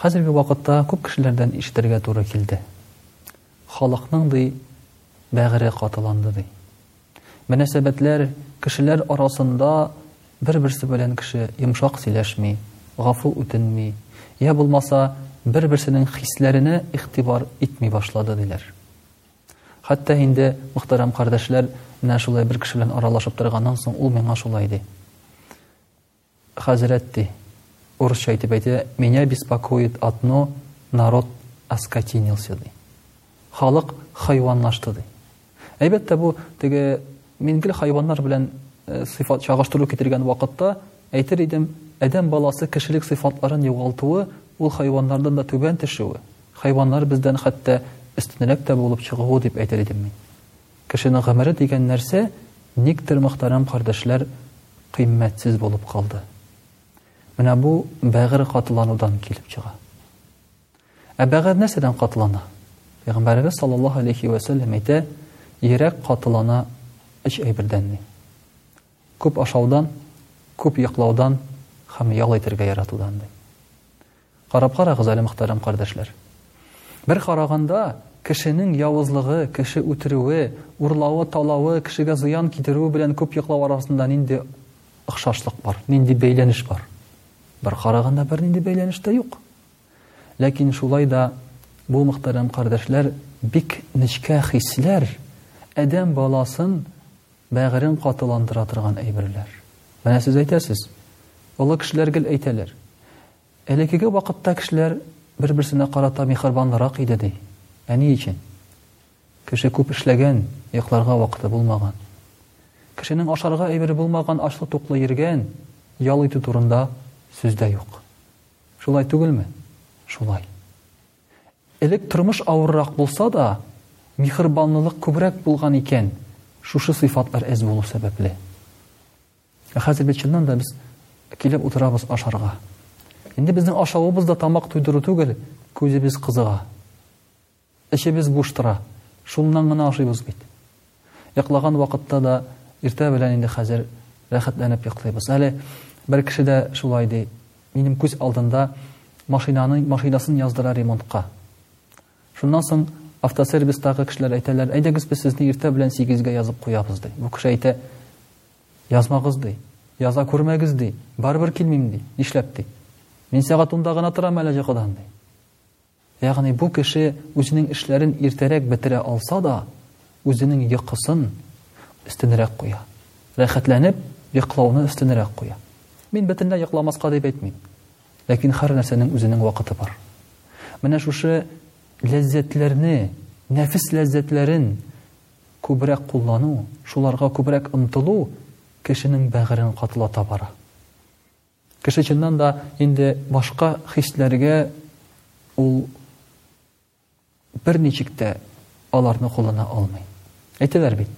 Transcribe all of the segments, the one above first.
Хәзерге вакытта күп кешеләрдән ишетергә туры килде. Халыкның, ди, бәгыре катыланды, ди. Мөнәсәбәтләр, кешеләр арасында бер-берсе белән кеше йомшак сөйләшми, гафу үтенми, йә булмаса, бер-берсенең хисләренә игътибар итми башлады, диләр. Хәтта инде, мөхтәрәм кардәшләр, менә шулай бер кеше белән аралашып торганнан соң, ул миңа шулай ди. Хәзрәт ди. Урысча итеп әйтә, Меня беспокоит одно, народ оскотинился, ди. Халык хайванлашты, ди. Әлбәттә, бу теге мин гел хайваннар белән сыйфат чагыштыру китергән вакытта әйтер идем, адәм баласы кешелек сыйфатларын югалтуы, ул хайваннардан да түбән төшүе, хайваннар бездән хәтта өстенрәк тә булып чыгуы дип әйтер идем мин. Кешенең гомере дигән нәрсә никтер мөхтәрәм кардәшләр кыйммәтсез булып калды. Менә бу бәгырь катыланудан килеп чыга. Ә бәгырь нәрсәдән катылана? Пәйгамбәребез саллаллаһу алейхи ва сәлләм әйтә, йөрәк катылана өч әйбердән ди. Күп ашаудан, күп йоклаудан һәм ял итәргә яратудан ди. Карап карагыз әле, мөхтәрәм кардәшләр. Бер караганда, кешенең явызлыгы, кеше үтерүе, урлавы, талавы, кешегә зыян китерүе белән күп йоклау арасында нинди охшашлык бар, нинди бәйләнеш бар? Бер караганда бернинди бәйләнеш тә юк. Ләкин шулай да бу мөхтәрәм кардәшләр бик нечкә хисләр адәм баласын Бәгырен катыландыра торган әйберләр. Менә сез әйтәсез, олы кешеләр гел әйтәләр. Элекеге вакытта кешеләр бер-берсенә карата михербанлырак иде, ди. Ә ни өчен? Кеше күп эшләгән, йокларга вакыты булмаган. Кешенең ашарга әйбере булмаган, ачлы-туклы йөргән, ял итү турында сүз дә юк. Шулай түгелме? Шулай. Элек тормыш авыррак булса да, михербанлылык күбрәк булган икән, шушы сыйфатлар әз булу сәбәпле. Ә хәзер бит чыннан да без килеп утырабыз ашарга. Инде безнең ашавыбыз да тамак туйдыру түгел, күзебез кызыга. Эчебез буш тора. Шуннан гына ашыйбыз бит. Йоклаган вакытта да иртә белән инде хәзер рәхәтләнеп йоклыйбыз. Әле бер кеше дә шулай ди, минем күз алдында машинаны, машинасын яздыра ремонтка. Шуннан соң автосервистагы кешеләр әйтәләр, әйдәгез без сезне иртә белән сигезгә язып куябыз, ди. Бу кеше әйтә, язмагыз, ди. Яза күрмәгез, ди. Барыбер килмим, ди. Нишләп, ди. Мин сәгать унда гына торам әле җокыдан, ди. Ягъни бу кеше үзенең эшләрен иртәрәк бетерә алса да, үзенең йокысын өстенрәк куя. Рәхәтләнеп йоклауны өстенрәк куя. Мин бөтенләй йокламаска дип әйтмим. Ләкин һәрнәрсәнең үзенең вакыты бар. Менә шушы ләззәтләрне, нәфес ләззәтләрен күбрәк куллану, шуларга күбрәк омтылу кешенең бәгырен катылата бара. Кеше чыннан да инде башка хисләргә ул берничек тә аларны куллана алмый. Әйтәләр бит,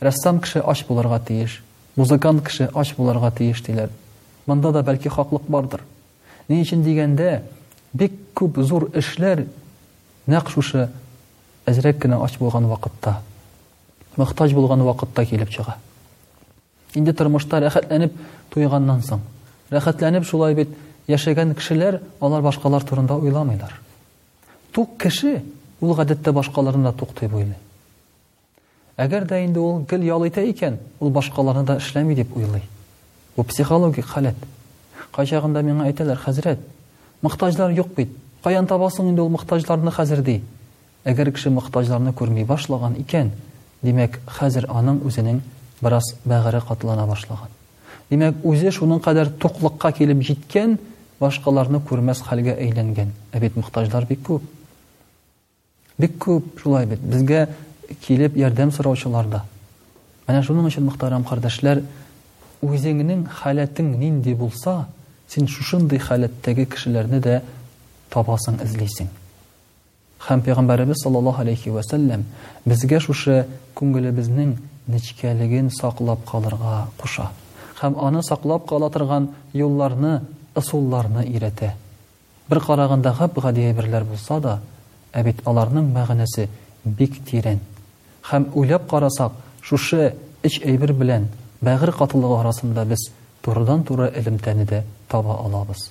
рәссам кеше ач булырга тиеш, музыкант кеше ач булырга тиеш диләр. Монда да бәлки хаклык бардыр. Ни өчен дигәндә, бик күп зур эшләр нәкъ шушы әзрәк кенә ач булган вакытта, мохтаҗ булган вакытта килеп чыга. Инде тормышта рәхәтләнеп туйганнан соң, рәхәтләнеп шулай бит яшәгән кешеләр, алар башкалар турында уйламыйлар. Тук кеше ул гадәттә башкаларны да тук дип уйлый. Әгәр дә инде ул гел ял итә икән, ул башкаларны да эшләми дип уйлый. Бу психологик халәт. Кайчагында миңа әйтәләр, хәзрәт, мохтаҗлар юк бит. Каян табасың инде ул мохтаҗларны хәзер ди. Әгәр кеше мохтаҗларны күрми башлаган икән, димәк, хәзер аның үзенең бераз бәгыре катылына башлаган. Димәк, үзе шуның кадәр туклыкка килеп җиткән, башкаларны күрмәс хәлгә әйләнгән. Ә бит мохтаҗлар бик күп. Бик күп шулай бит. Безгә килеп ярдәм сораучылар да. Менә шуның өчен, мөхтәрәм кардәшләр, үзеңнең халәтең нинди булса, син шушындый халәттәге кешеләрне дә табасың, эзлисең. Һәм Пәйгамбәребез саллаллаһу алейһи вә сәлләм безгә шушы күңелебезнең нечкәлеген саклап калырга куша һәм аны саклап кала торган юлларны, ысулларны өйрәтә. Бер караганда гап-гади әйберләр булса да, ә бит аларның мәгънәсе бик тирән. Һәм уйлап карасак, шушы өч әйбер белән бәгырь катылыгы арасында без турыдан-туры элемтәне дә таба алабыз.